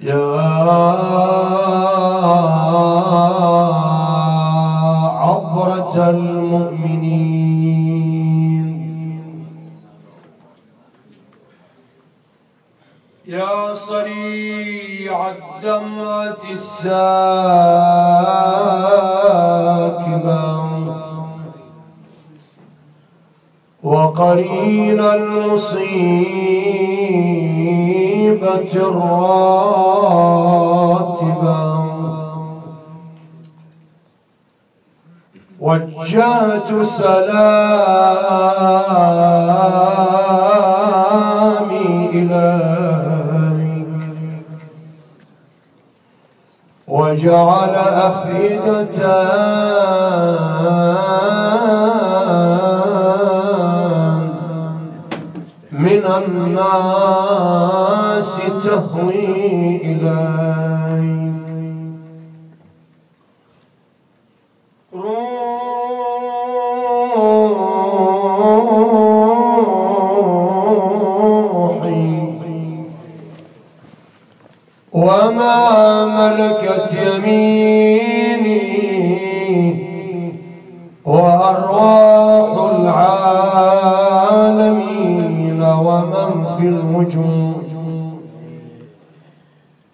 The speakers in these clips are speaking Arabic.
يا عبرة المؤمنين. يا صريع الدمعة الساكبة سلامي إليك. وجعل أفئدة من الناس تهوي إليك.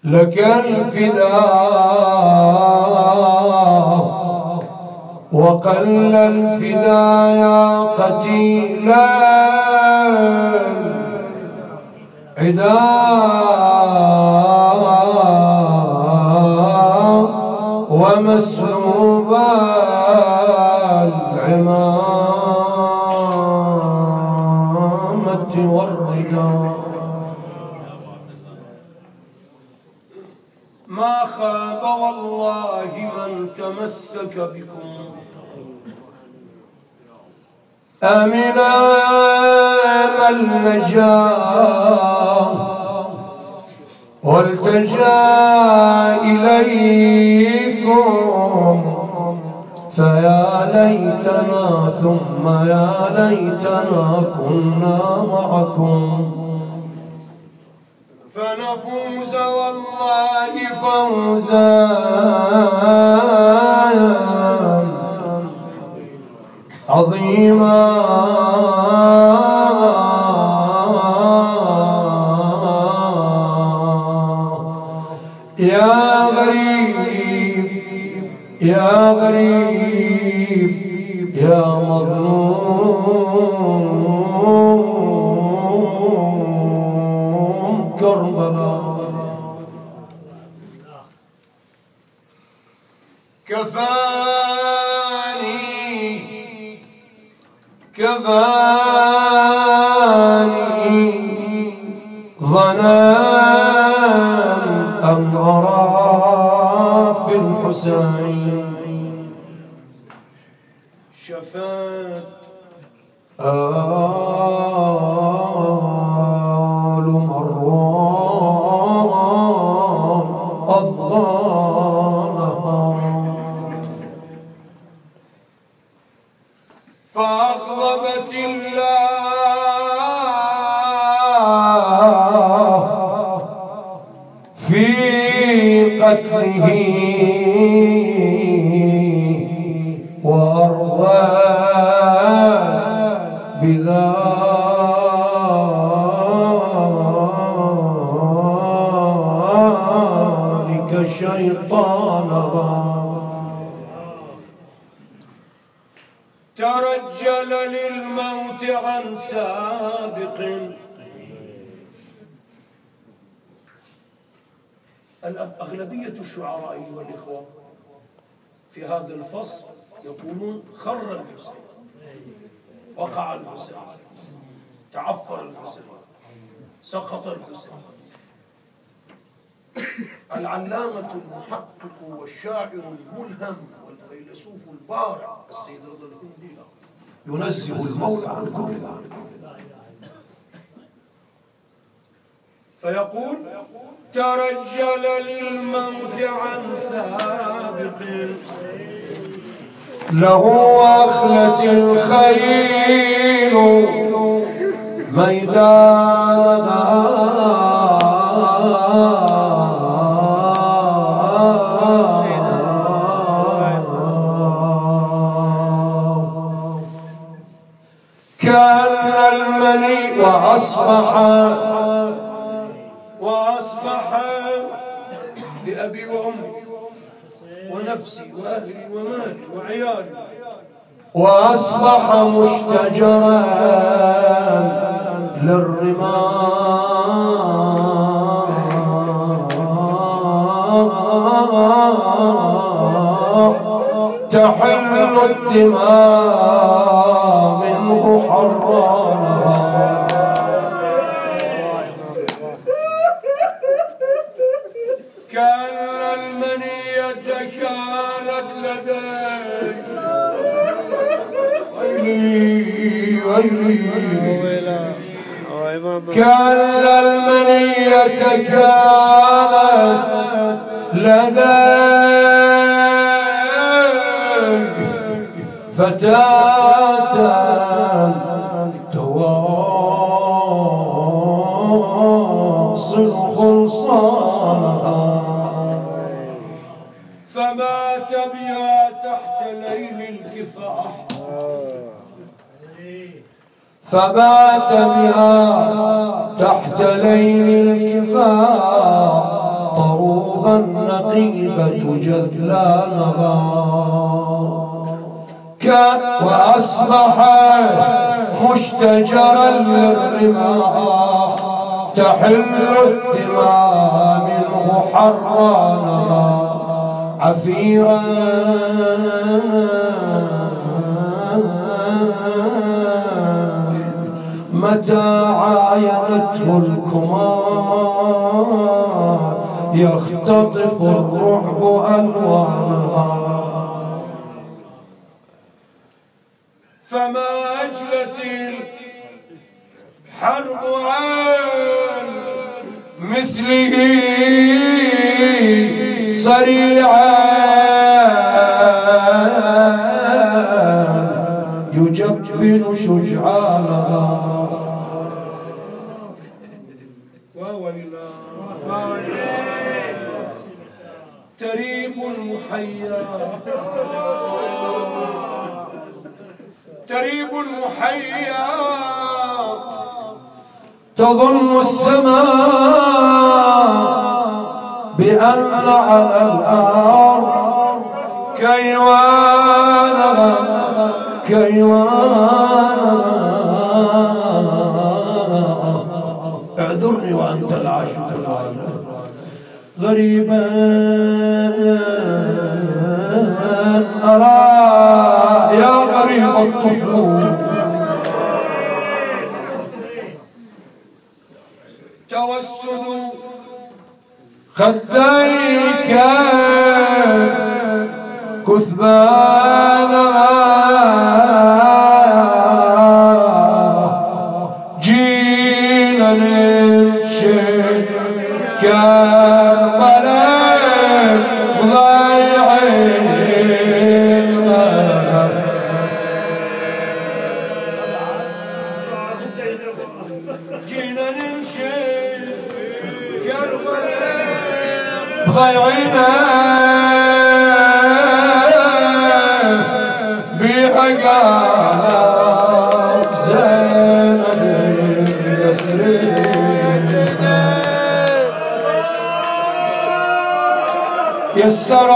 لك الفداء وقل الفداء يا قتيلا عداء ومسلوب العمامة والرداء ما خاب والله من تمسك بكم. أمنا من نجا والتجأ إليكم. فيا ليتنا ثم يا ليتنا كنا معكم. فنفوز والله فوزا. عظيما. يا غريب يا غريب يا مظلوم. كربلاء كفاني كفاني. ظنان أن أرى في الحسين. شفات آل الفصل يقولون خر الحسين وقع الحسين تعفر الحسين سقط الحسين العلامة المحقق والشاعر الملهم والفيلسوف البارع السيد رضا الهندي. ينزه المولى عن كل ذلك فيقول ترجل للموت عن سابق. له أخلت الخيل ميدان كأن المني وأصبح وأصبح لأبي وأمي. ونفسي وأهلي ومالي وعيالي. وأصبح مشتجرا للرماح. تحل الدماء منه كأن كأن المنية كانت لدي فتاة فبات بها تحت ليل الكفاح طروبا نقيبة جذلانها كان وأصبح مشتجرا للرماح تحل الدماء منه حرانا عفيرا متى عاينته الكمار يختطف الرعب ألوانها. فما أجلت الحرب عن مثله صريعا. يجبن شجعانها وويلا تريب المحيا تريب المحيا تظن السماء بأن على الأرض كيوانا كيوانا اعذرني وأنت العاشق غريبا. أرى يا غريب الطفول توسد خديك كثبانا يسر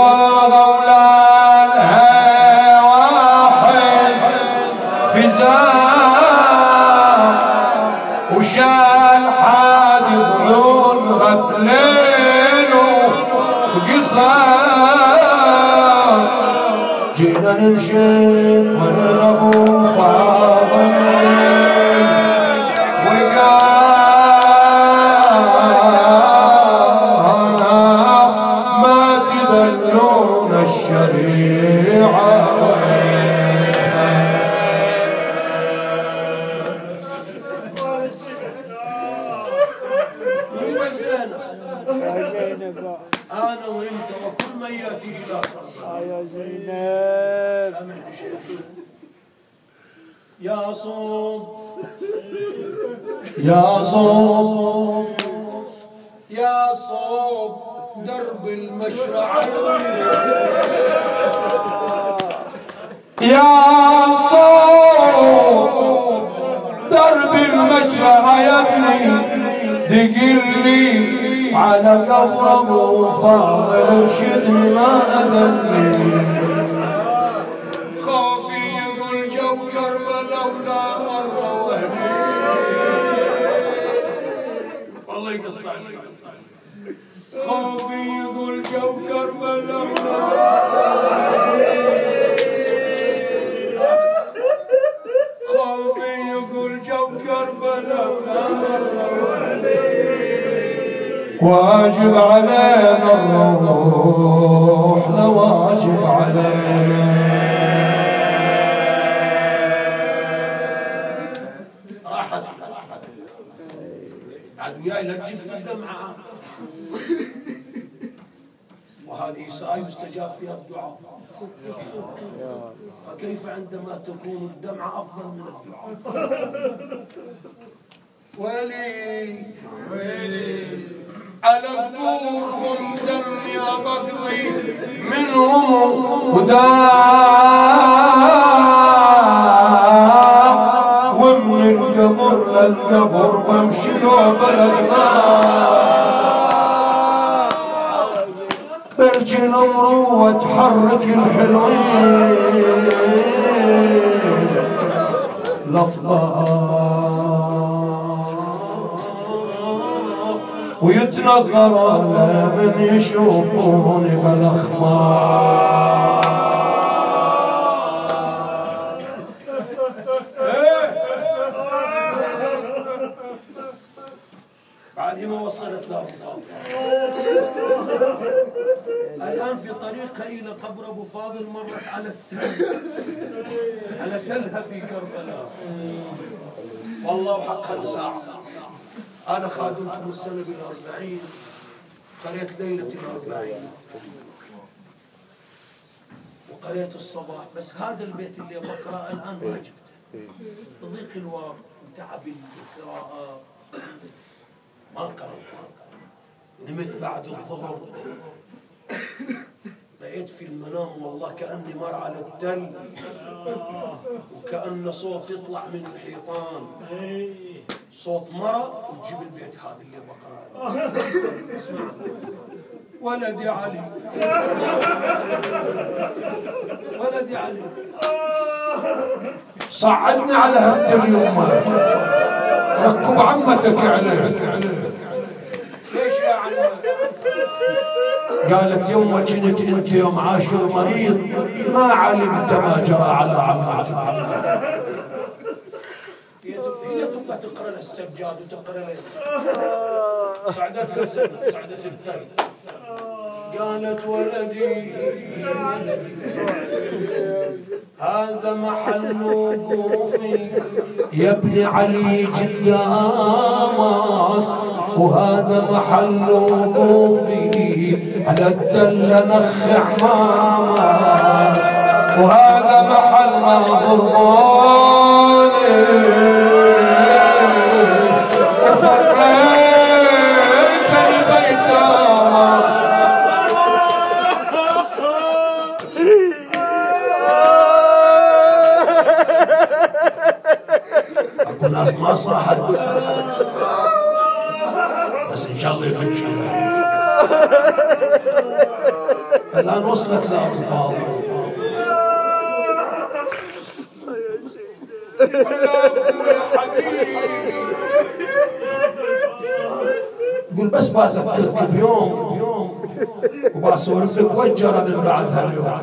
ضولانها واحد في زار وشال حادث عونها بليله وقطار جينا ننشد من أبو فاضل. واجب علينا الروح لواجب علينا. راحت عاد وياي لا تجف الدمعة وهذه ساعة يستجاب فيها الدعاء. فكيف عندما تكون الدمعة أفضل من الدعاء؟ ولي على قبورهم دم يا بقضي منهم هدى ومن القبر للقبر بمشي له بلدنا بالجنمر وتحرك الحلوين. الأطباء ويتنظر على من يشوفوني بالاخبار بعد ما وصلت الفاضل الآن في طريقها إلى قبر أبو فاضل مرت على التل على تلها في كربلاء. والله وحقها ساعة. أنا خادمكم السنة بالأربعين قريت ليلة الأربعين وقريت الصباح. بس هذا البيت اللي بقرأه الآن ما جبته. ضيق الوقت وتعب القراءة ما قرأت نمت بعد الظهر. بقيت في المنام والله كأني مر على التل وكأن صوت يطلع من الحيطان. صوت مرة وتجيب البيت هذا اللي بقرأه. اسمع ولدي علي. ولدي علي. صعدني على هالتل يوم ركب عمتك عليه. قالت يوم كنت انت يوم عاشر مريض ما علمت ما جرى على عمتك. تقرأ السجاد وتقرأ زينب سعدت التل قالت ولدي. هذا محل وقوفي يا ابن علي قدامك وهذا محل وقوفي على التل نخ عمامك. وهذا محل ما ضرباني اكو ناس ما صاحت. بس إن شاء الله يكون شيء. الآن وصلت لابو فاضل. قول بس بذكرك بيوم وبسولف لك وجره من بعد هاليوم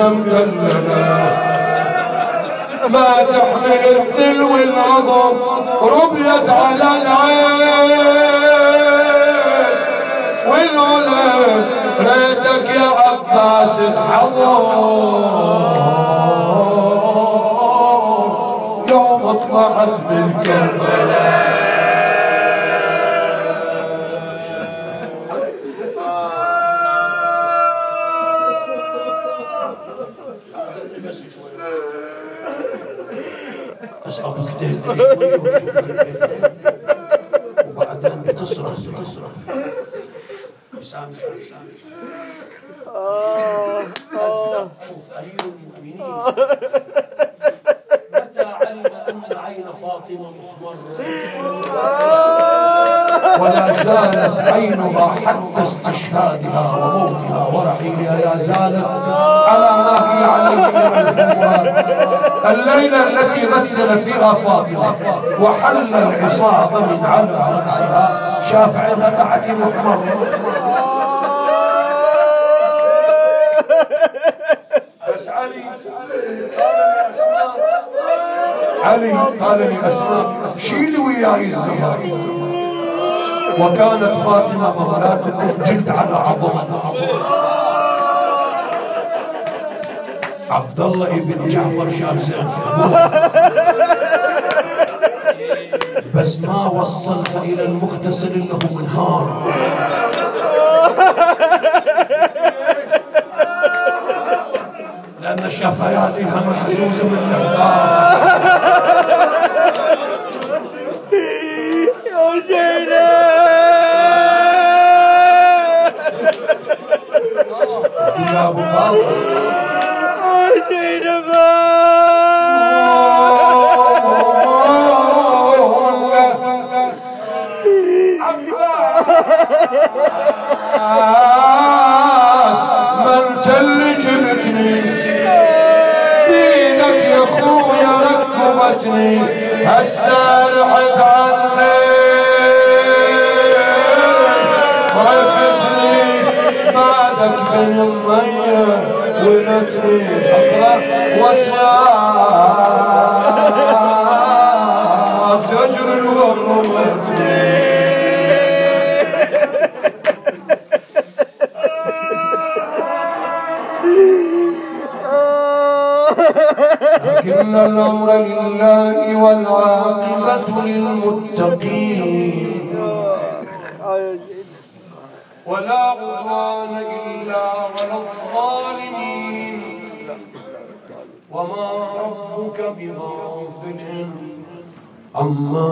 بختمة مدللة ما تحمل الذل والعظم ربيت على العيش والعلا ريتك يا عباس تحضر. يوم طلعت من كربلاء. 이제 زالت عينها حتى استشهادها وموتها ورحيلها لا زالت على ما هي عليه من الليلة التي غسل فيها فاطمة وحل العصابة من على رأسها. شاف عينها بعد محمر بس علي علي قال لأسماء شيلي وياي الزهر. وكانت فاطمة مولاتكم جلد على عظم. عبد الله ابن جعفر زين. بس ما وصلها إلى المغتسل إنه منهار. لأن شفاياتها محزوزه من الغار يا ابو يا زينب ما انت اللي يا اخويا ركبتني هسه رحت عني عرفتني بعدك بين لكن الأمر لله والعاقبة للمتقين ولا عدوان إلا على الظالمين. وما ربك بغافل. عما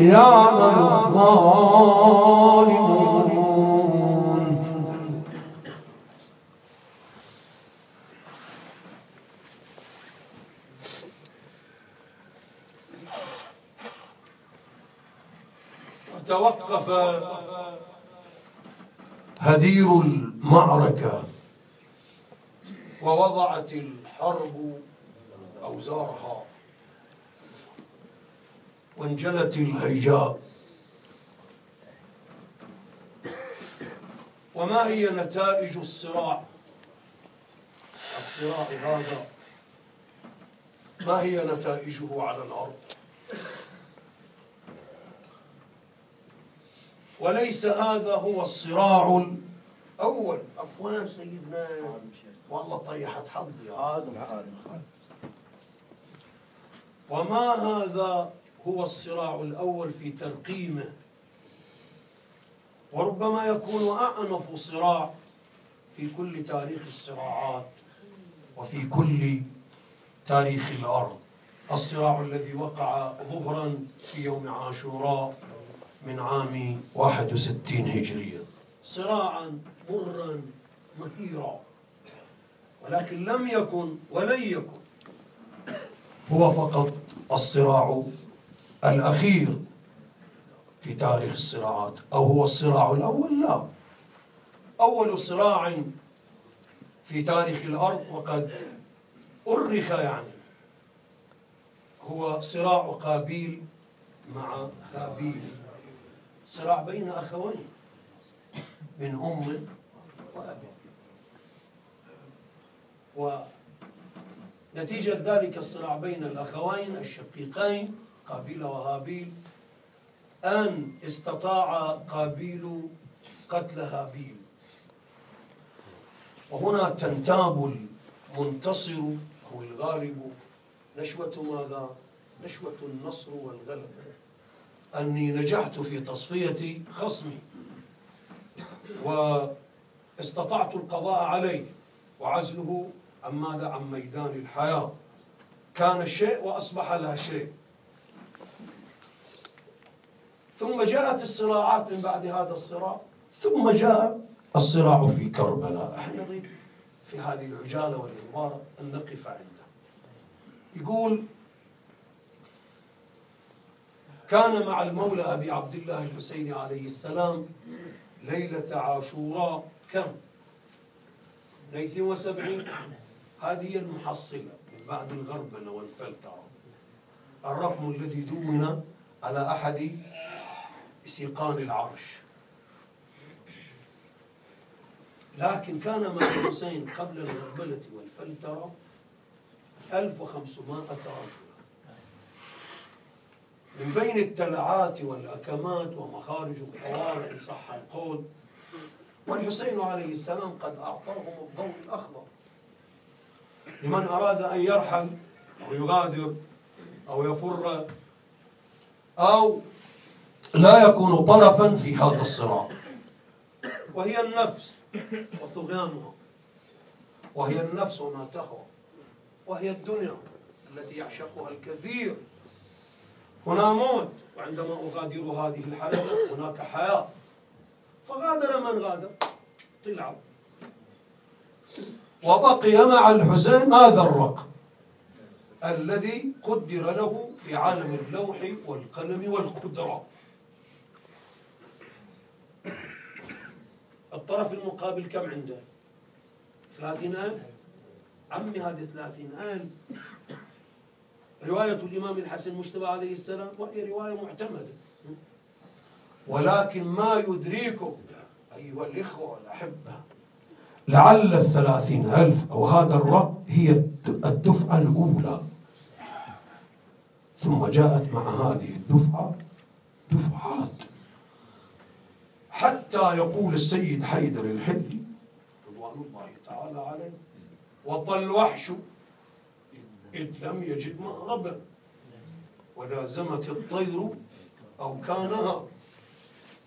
يعمل الظالمون. توقف. هدير المعركة. ووضعت الحرب أوزارها. وانجلت الهيجاء وما هي نتائج الصراع؟ الصراع هذا. ما هي نتائجه على الأرض؟ وليس هذا هو الصراع الأول عفوا سيدنا. والله طيحت حظي. يا وما هذا هو الصراع الأول في ترقيمه؟ وربما يكون أعنف صراع في كل تاريخ الصراعات وفي كل تاريخ الأرض. الصراع الذي وقع ظهرا في يوم عاشوراء من عام 61 هجريا صراعا مرا مهيرا. ولكن لم يكن ولن يكن. هو فقط الصراع الأخير في تاريخ الصراعات. أو هو الصراع الأول؟ لا. أول صراع في تاريخ الأرض وقد أرخ يعني. هو صراع قابيل مع هابيل صراع بين أخوين. من أم ونتيجة ذلك الصراع بين الأخوين الشقيقين قابيل وهابيل أن استطاع قابيل قتل هابيل. وهنا تنتاب المنتصر أو الغالب. نشوة ماذا؟ نشوة النصر والغلبة أني نجحت في تصفية خصمي. واستطعت القضاء عليه وعزله عن ماذا؟ عن ميدان الحياة. كان شيء وأصبح لا شيء. ثم جاءت الصراعات من بعد هذا الصراع. ثم جاء الصراع في كربلاء. إحنا نريد في هذه العجالة والإنوار أن نقف عنده. يقول كان مع المولى أبي عبد الله الحسين عليه السلام ليلة عاشوراء. كم؟ 72 هذه هي المحصلة من بعد الغربلة والفلترة. الرقم الذي دون على أحد سيقان العرش. لكن كان مع الحسين قبل الغربلة والفلترة 1500 رجل من بين التلعات والأكمات ومخارج الطوارئ إن صح القول. والحسين عليه السلام قد أعطاهم الضوء الأخضر. لمن أراد أن يرحل أو يغادر أو يفر أو لا يكون طرفا في هذا الصراع. وهي النفس وطغيانها. وهي النفس وما تهوى وهي الدنيا التي يعشقها الكثير. هنا موت وعندما أغادر هذه الحياة هناك حياة. فغادر من غادر. طلع وبقي مع الحسين هذا الرقم الذي قدر له في عالم اللوح والقلم والقدرة. الطرف المقابل كم عنده؟ ثلاثين ألف. عمي هذه ثلاثين ألف. رواية الإمام الحسن المجتبى عليه السلام وهي رواية معتمدة. ولكن ما يدريكم أيها الإخوة والأحبة لعل الثلاثين ألف أو هذا الرقم هي الدفعة الأولى. ثم جاءت مع هذه الدفعة دفعات. حتى يقول السيد حيدر الحلي رضوان الله تعالى عليه وطل الوحش إذ لم يجد مهربا ولازمت الطير أو كانها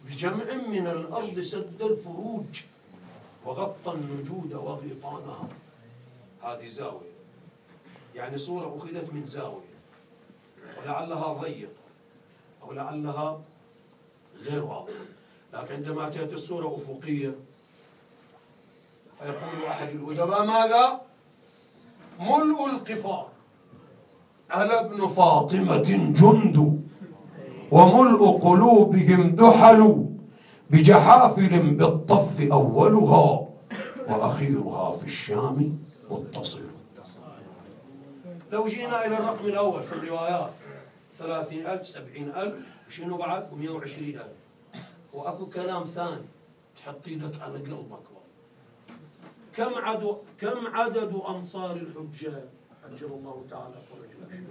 بجمع من الأرض سد الفروج وغطى النجود وغيطانها هذه زاوية. يعني صورة أخذت من زاوية. ولعلها ضيقة. أو لعلها غير واضحة. لكن عندما تأتي الصورة أفقية فيقول أحد الأدباء ماذا؟ ملء القفار. على ابن فاطمة جند وملء قلوبهم دحل بجحافل بالطف أولها وأخيرها في الشام متصل. لو جينا إلى الرقم الأول في الروايات ثلاثين ألف سبعين ألف شنو بعد؟ ومئة وعشرين ألف. وأكو كلام ثاني تحط إيدك على قلبك. كم عدد كم عدد أنصار الحجاج عجل الله تعالى فرجه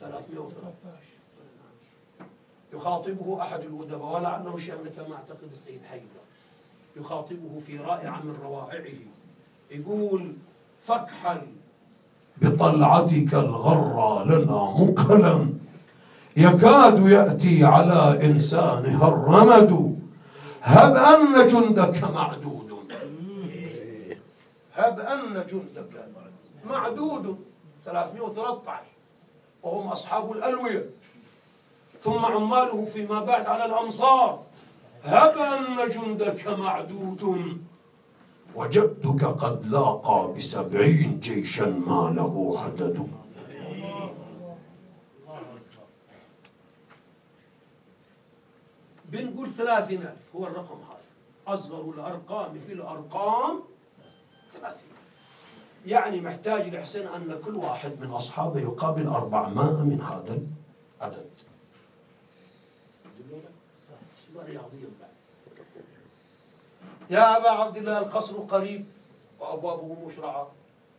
313 يخاطبه أحد الأدباء ولعله شيء كما أعتقد السيد حيدر. يخاطبه في رائعة من روائعه. يقول فكحل بطلعتك الغرى لنا مقلا يكاد يأتي على إنسانها الرمد. هب أن جندك معدود. هب أن جندك معدود. 313 وهم أصحاب الألوية. ثم عماله فيما بعد على الأمصار. هب أن جندك معدود. وجدك قد لاقى بسبعين جيشا ما له عدد. بنقول ثلاثين ألف هو الرقم هذا. أصغر الأرقام في الأرقام ثلاثين يعني محتاج الحسين أن كل واحد من أصحابه يقابل أربعمائة من هذا العدد. يا أبا عبد الله القصر قريب وأبوابه مشرعة.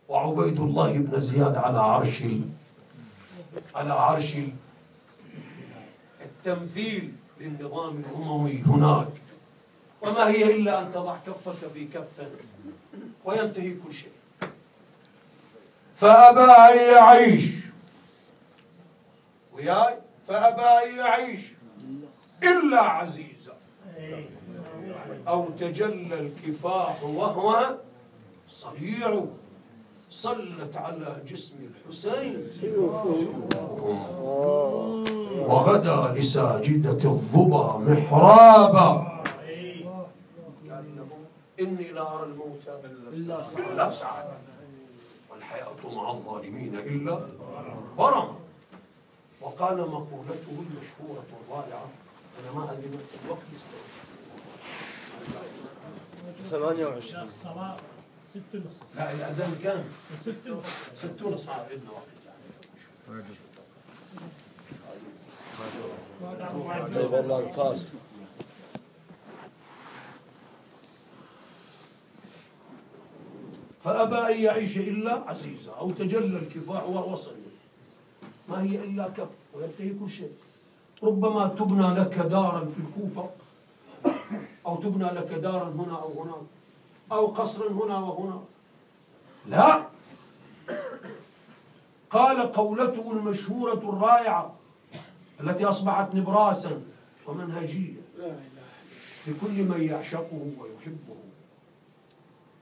وعبيد الله بن زياد على عرش على عرش التمثيل للنظام الأموي هناك. وما هي إلا أن تضع كفك في كف وينتهي كل شيء. فأبى أن يعيش. وياي فأبى أن يعيش. إلا عزيزا. أو تجلى الكفاح وهو صريع. صلت على جسم الحسين. وغدا لساجدة الظبا محرابا. إني لا أرى الموت إلا لا سعادة. والحياة مع الظالمين إلا برم وقال مقولته المشهورة الرائعة أنا ما أدري متى الوقت يستوي. 28 الصلاة ست ونص. لا الأذان كان ونص. ونص عندنا وقت. والله انقاص فأبى أن يعيش إلا عزيزا أو تجلى الكفاح ووصل ما هي إلا كف وينتهي كل شيء. ربما تبنى لك دارا في الكوفة أو تبنى لك دارا هنا أو هناك أو قصرا هنا وهنا لا. قال قولته المشهورة الرائعة التي أصبحت نبراسا ومنهجية. لكل من يعشقه ويحبه.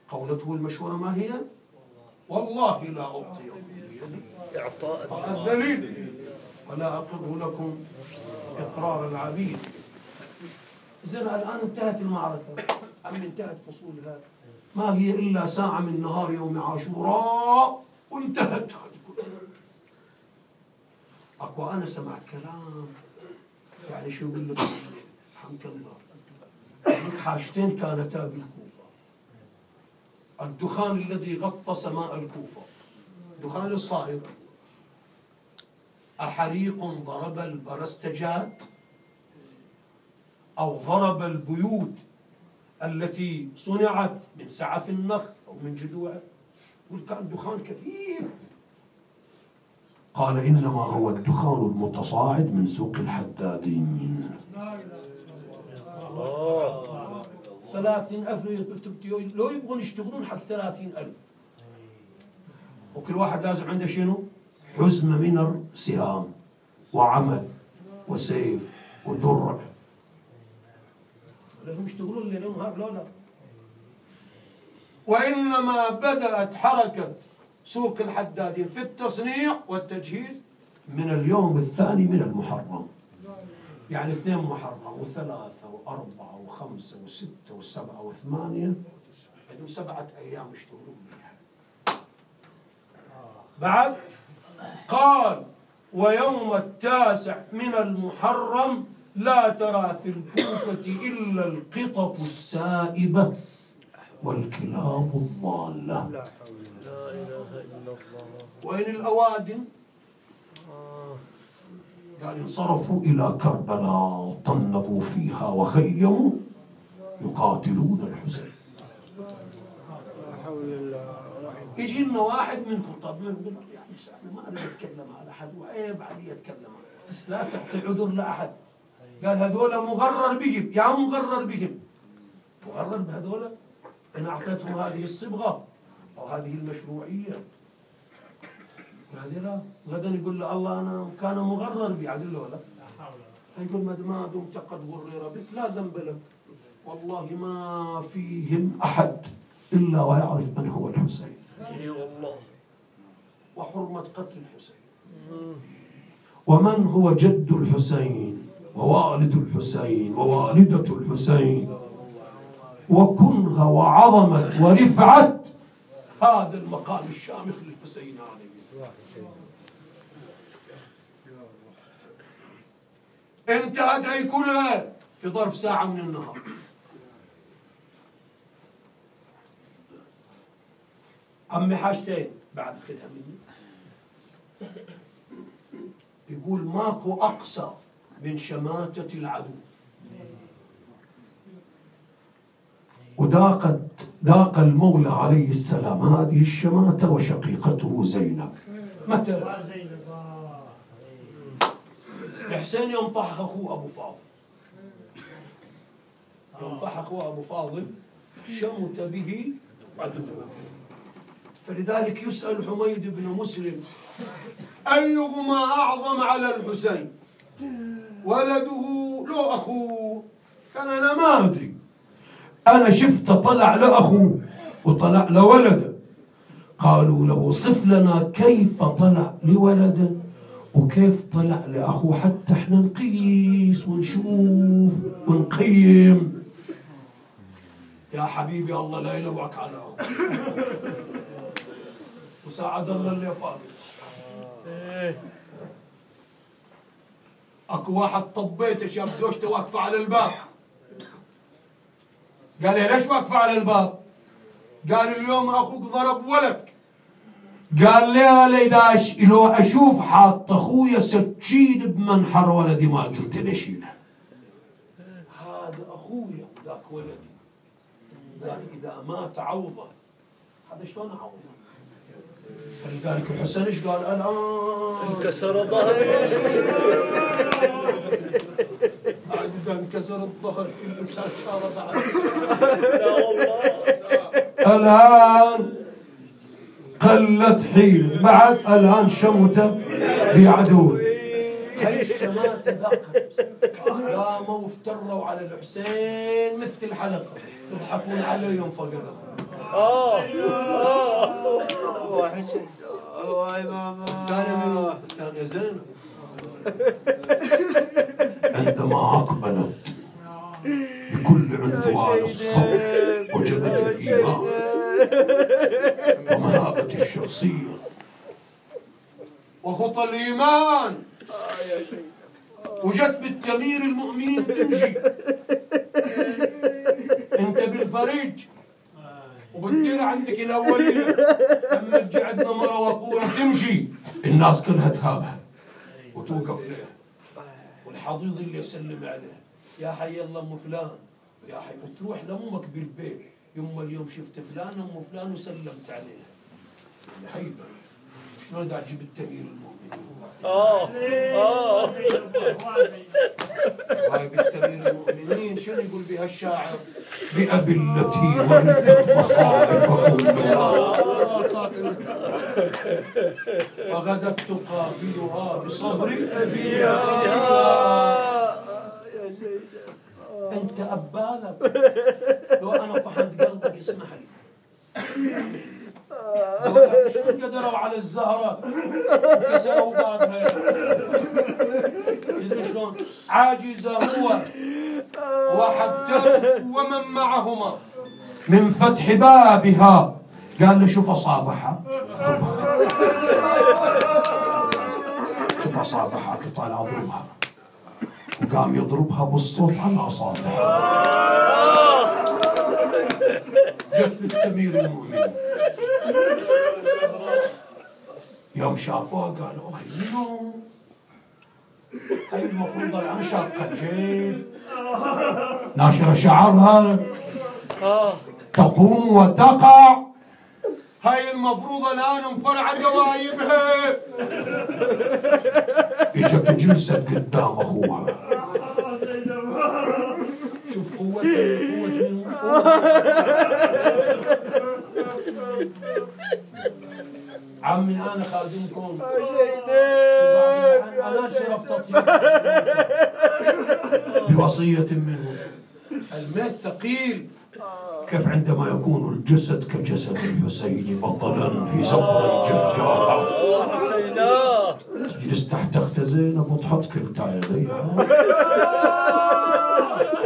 قولته المشهورة ما هي؟ والله لا أعطي بيدي إعطاء الذليل ولا أقر لكم إقرار العبيد. زين الآن انتهت المعركة. أم انتهت فصولها ما هي إلا ساعة من نهار يوم عاشوراء وانتهت. أكو أنا سمعت كلام. يعني شو يقول لك؟ الحمد لله. لك حاجتين كانتا بالكوفة الدخان الذي غطى سماء الكوفة. دخان الصائب. أحريق ضرب البرستجات أو ضرب البيوت التي صنعت من سعف النخل أو من جذوعه كان دخان كثيف. قال إنما هو الدخان المتصاعد من سوق الحدادين. ثلاثين ألف لو يبغون يشتغلون حق ثلاثين ألف. وكل واحد لازم عنده شنو؟ حزمة من السهام وعمل وسيف ودرع. لازم يشتغلون ليل ونهار وإنما بدأت حركة سوق الحدادين في التصنيع والتجهيز. من اليوم الثاني من المحرم. يعني اثنين محرم وثلاثة وأربعة وخمسة وستة وسبعة وثمانية. عندهم سبعة أيام يشتغلون بها بعد قال ويوم التاسع من المحرم لا ترى في الكوفة إلا القطط السائبة والكلاب الضالة. لا إلا الله وين الأوادم قال انصرفوا إلى كربلاء طنبوا فيها وخيموا يقاتلون الحسين. يجي لنا واحد من خطاب من يقول يعني سأل ما أنا أتكلم على أحد وعيب علي أتكلم بس لا تعطي عذر لأحد. قال هذول مغرر بهم. يا مغرر بهم. مغرر بهذول؟ إن أعطيتهم هذه الصبغة أو هذه المشروعية. هذه لا. غدا يقول له الله أنا كان مغرر بي. عدل له لا. فيقول ما دمت قد غرر بك. لا ذنب لك. والله ما فيهم أحد إلا ويعرف من هو الحسين. إي والله. وحرمة قتل الحسين. ومن هو جد الحسين؟ ووالد الحسين ووالدة الحسين. وكنها وعظمة ورفعة. هذا المقام الشامخ للحسين عليه السلام. انتهت هي كلها في ظرف ساعة من النهار. عمي حاجتين بعد خدها مني. يقول ماكو أقسى من شماتة العدو. وذاقت ذاق المولى عليه السلام هذه الشماتة وشقيقته زينب. متى. الحسين يوم طاح أخوه أبو فاضل. يوم طاح أخوه أبو فاضل شمت به عدوه. فلذلك يسأل حميد بن مسلم أيهما أعظم على الحسين؟ ولده لو أخوه. كان أنا ما أدري. أنا شفته طلع لاخوه وطلع لولده قالوا له صف لنا كيف طلع لولده وكيف طلع لأخوه حتى إحنا نقيس ونشوف ونقيم. يا حبيبي الله لا يلوعك على أخوك. وساعد الله اللي فاضل أكو واحد طبيته شاف زوجته واقفة على الباب. قال لي ليش واقفة على الباب؟ قال اليوم أخوك ضرب ولد. قال لي اذا. لو أشوف حاط أخويا سكين بمنحر ولدي ما قلت له شيلها هذا أخويا ذاك ولدي. قال إذا مات عوضه. هذا شلون اعوضه؟ فلذلك الحسن إيش قال؟ الان انكسر ظهري بعد إذا انكسر الظهر في الإنسان شاره بعد. لا والله الآن قلت حيلة بعد الآن شمته بعدوه هاي الشمات ذقت قاموا وافتروا على الحسين مثل الحلقة. يضحكون عليه يوم فقده آه. آه الثانية منو؟ الثانية زينب عندما أقبلت بكل عنفوان الصبر وجبل الإيمان ومهابة الشخصية. وخطى الإيمان. وجت بالتمير المؤمنين تمشي. انت بالفريج. وبتدير عندك الاوليه لما تجي عندنا مره وقورة تمشي. الناس كلها تهابها. وتوقف لها. والحضيض اللي يسلم عليه يا حي الله أم فلان. يا حي وتروح لأمك بالبيت. يوم اليوم شفت فلان أم فلان وسلمت عليها. هيبه شلون قاعد تجيب التمير المؤمنين آه آه. هاي بالتمير المؤمنين شنو يقول بها الشاعر؟ بأبي التي ورثت مصائبهم من فغدت تقابلها بصبر أنت ابالك لو أنا طحنت قلبك اسمح لي. شلون قدروا على الزهرة؟ كسروا بابها. تدري شلون؟ عاجز هو. وحده ومن معهما. من فتح بابها. قال له شوف أصابعها. شوف أصابعها قطع أضربها. وقام يضربها بالصوت على أصابعها. جت بالتمير المؤمن يوم شافوها قالوا هاي منو؟ هاي المفروض الان شاقه الجيب ناشره شعرها. تقوم وتقع. هاي المفروض الآن مفرعة جوايبها إجت جلست قدام أخوها. شوف من عمي أنا خادمكم أنا شرفت اطيب بوصية منه الميت ثقيل كيف عندما يكون الجسد كجسد الحسين بطلا في الجرجار حسينا تجلس تحت أخت زينب وتحط كلتا يديها.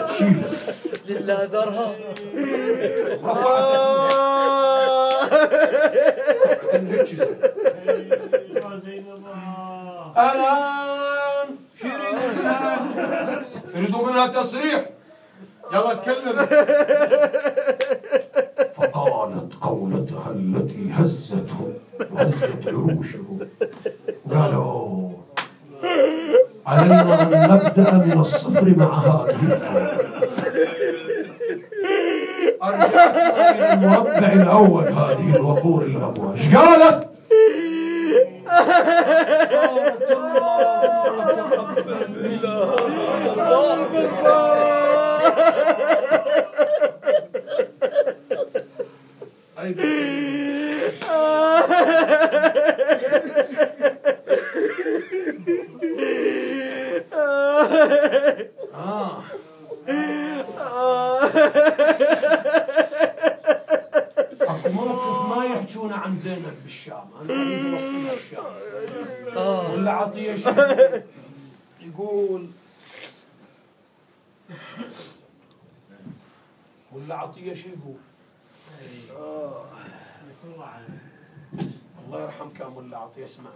تشيله لله ذرها الان شو يريدوا منها؟ يريدوا منها تصريح يلا تكلم فقالت قولتها التي هزته وهزت عروشه قالوا علينا أن نبدا من الصفر مع هذه الثوره إلى المربع الأول هذه الوقور الامواج قالت؟ أي آه اكو موقف ما يحجون عن زينب بالشام. أنا اريد اوصلها الشام. ولا عطية شيء. يقول ولا عطية شو يقول. الله يرحم كان ولا عطية اسمع.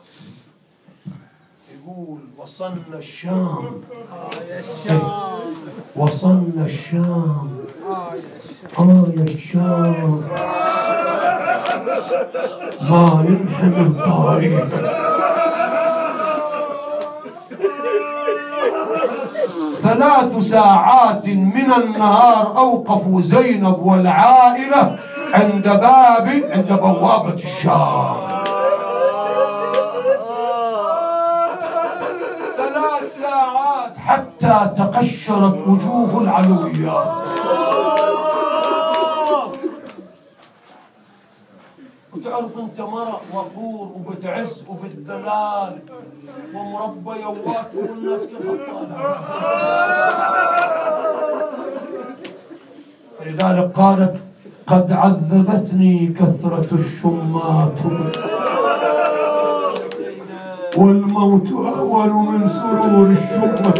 يقول وصلنا الشام. يا الشام. وصلنا الشام. آه يا الشام. ما ينحمل قريبا ثلاث ساعات من النهار أوقفوا زينب والعائلة عند باب عند بوابة الشام. ثلاث ساعات حتى تقشرت وجوه العلويات. وتعرف انت مرأة وقور وبتعز وبالدلال ومربيوات والناس كلها فلذلك قالت قد عذبتني كثرة الشمات. والموت أهون من سرور الشمة.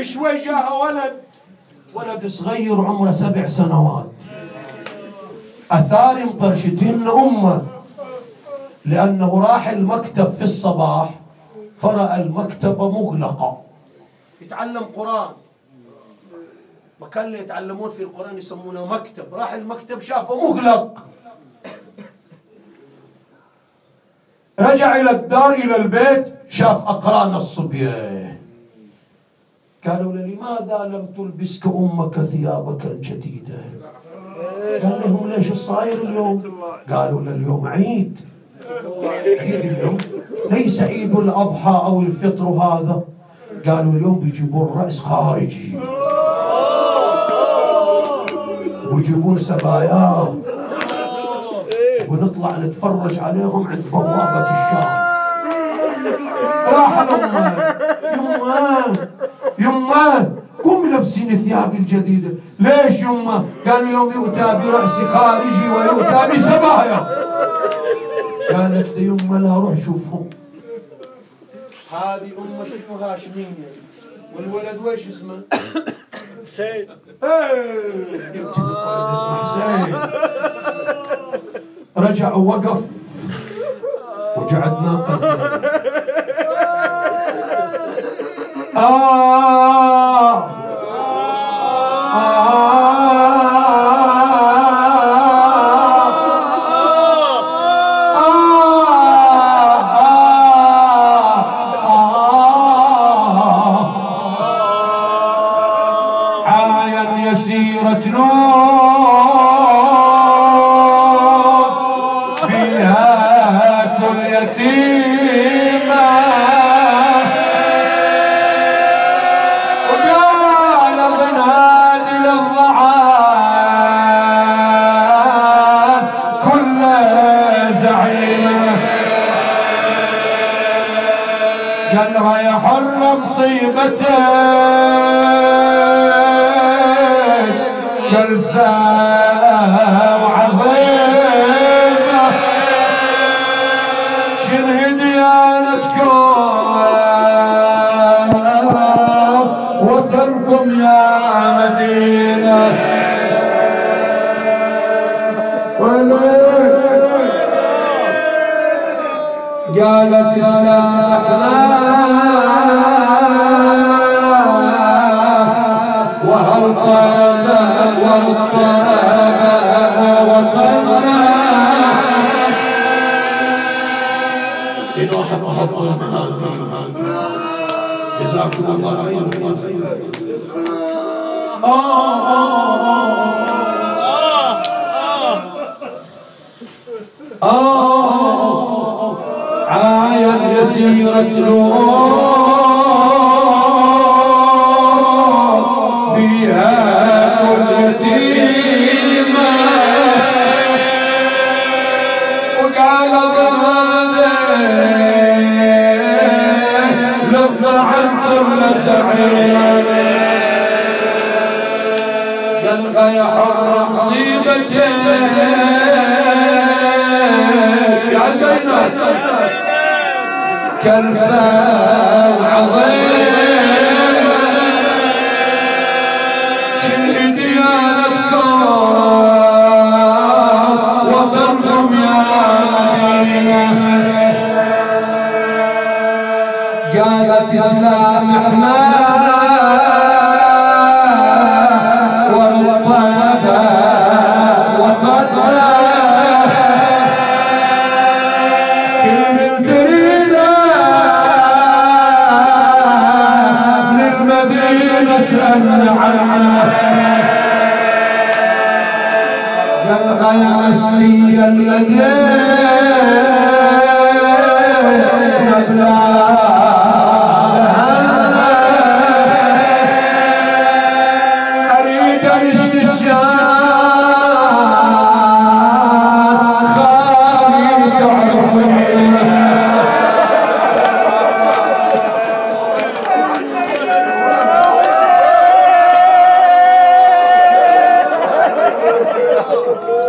شوي جاها ولد؟ ولد صغير عمره سبع سنوات. أثار مطرشتهن أمه لأنه راح المكتب في الصباح فرأى المكتبة مغلقة. يتعلم قرآن. مكان اللي يتعلمون في القرآن يسمونه مكتب. راح المكتب شافه مغلق. رجع إلى الدار إلى البيت شاف أقران الصبية قالوا له لماذا لم تلبسك أمك ثيابك الجديدة؟ قال لهم ليش صاير اليوم؟ قالوا له اليوم عيد. عيد اليوم. ليس عيد الأضحى أو الفطر هذا. قالوا اليوم بيجيبون رأس خارجي. ويجيبون سباياه ونطلع نتفرج عليهم عند بوابة الشام. راح الأمة. يمه. يمه قوم لابسين ثيابي الجديدة ليش يمه قالوا يوم يؤتى برأس خارجي ويؤتى بسبايا. قالت لي يمه لا روح شوفهم. هذه أمه شنو هاشمية؟ والولد ويش اسمه؟ حسين ولد اسمه حسين. رجع ووقف وجعد ناقص يسيرة نور 감사합니다. جزاكم الله. خيرا عاين يسير السلوك بها سعيد قلبه يحرم صيبتك يا زينب كلفة وعظيمة شنو ديانتكم وطنكم يا مدينة الذين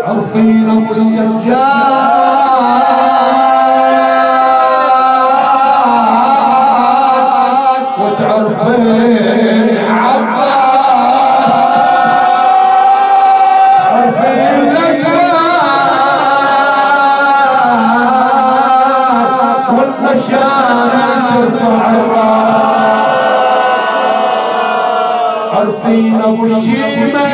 عارفين ابو السجاد وتعرفين عباس. عارفين لك والمشاعر ترفع الراس. عارفين ابو الشيمه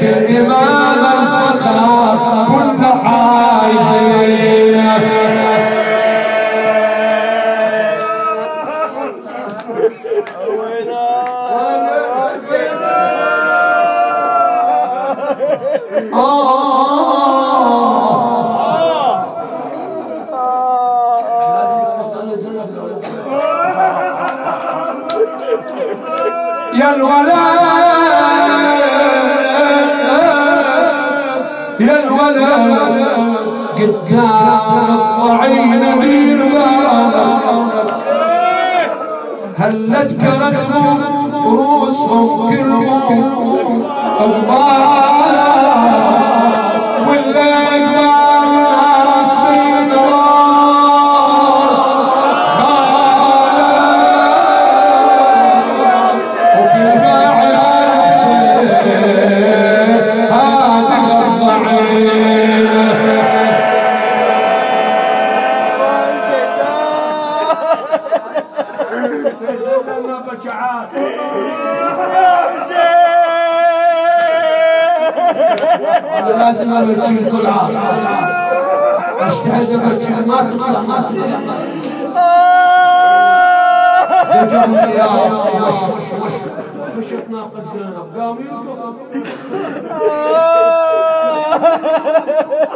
Good my.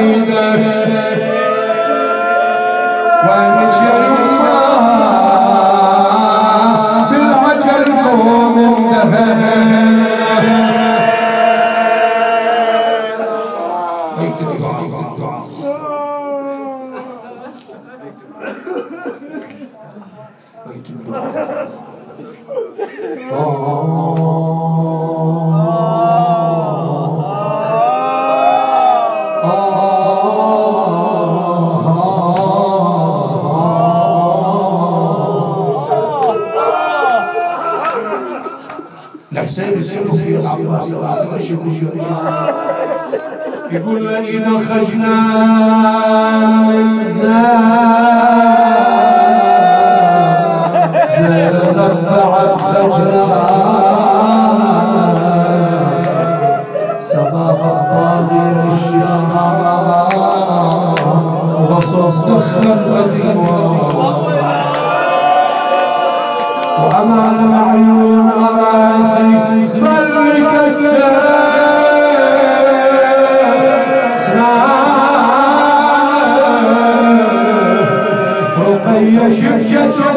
Amen. وصف دخل الأدوار وأمام عيون راسي فلك رقي شبشة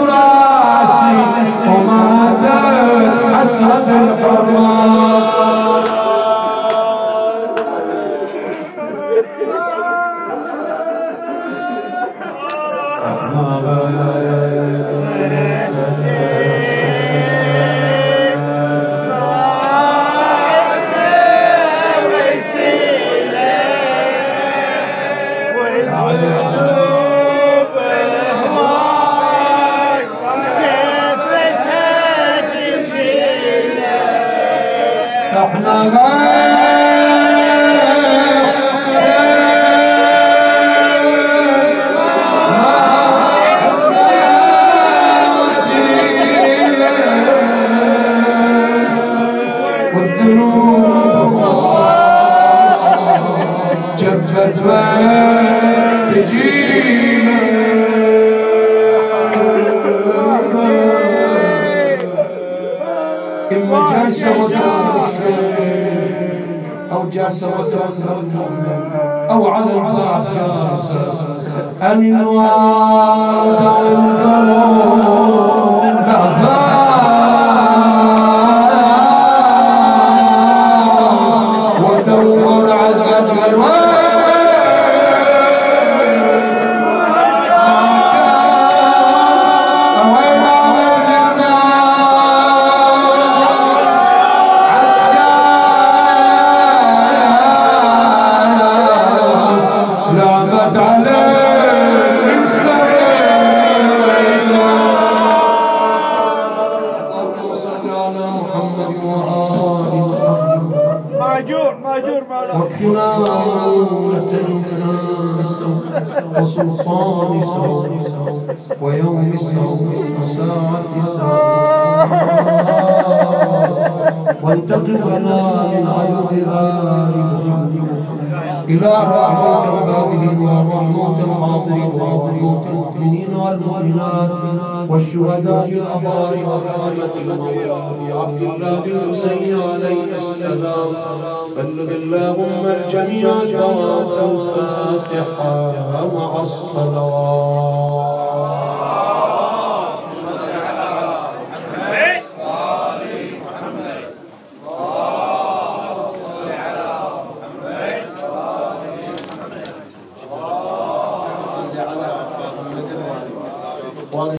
Thank you. ويوم سوء وانتقم لنا من عيوب آل محمد إلى رحمة العابدين ورحمة الحاضرين ورحمة المؤمنين والمؤمنات والشهداء الأبرار وخاتمة المولى عبد الله بن حسين عليه السلام. بلغ اللهم الجميع ثواب الفاتحة مع الصلوات.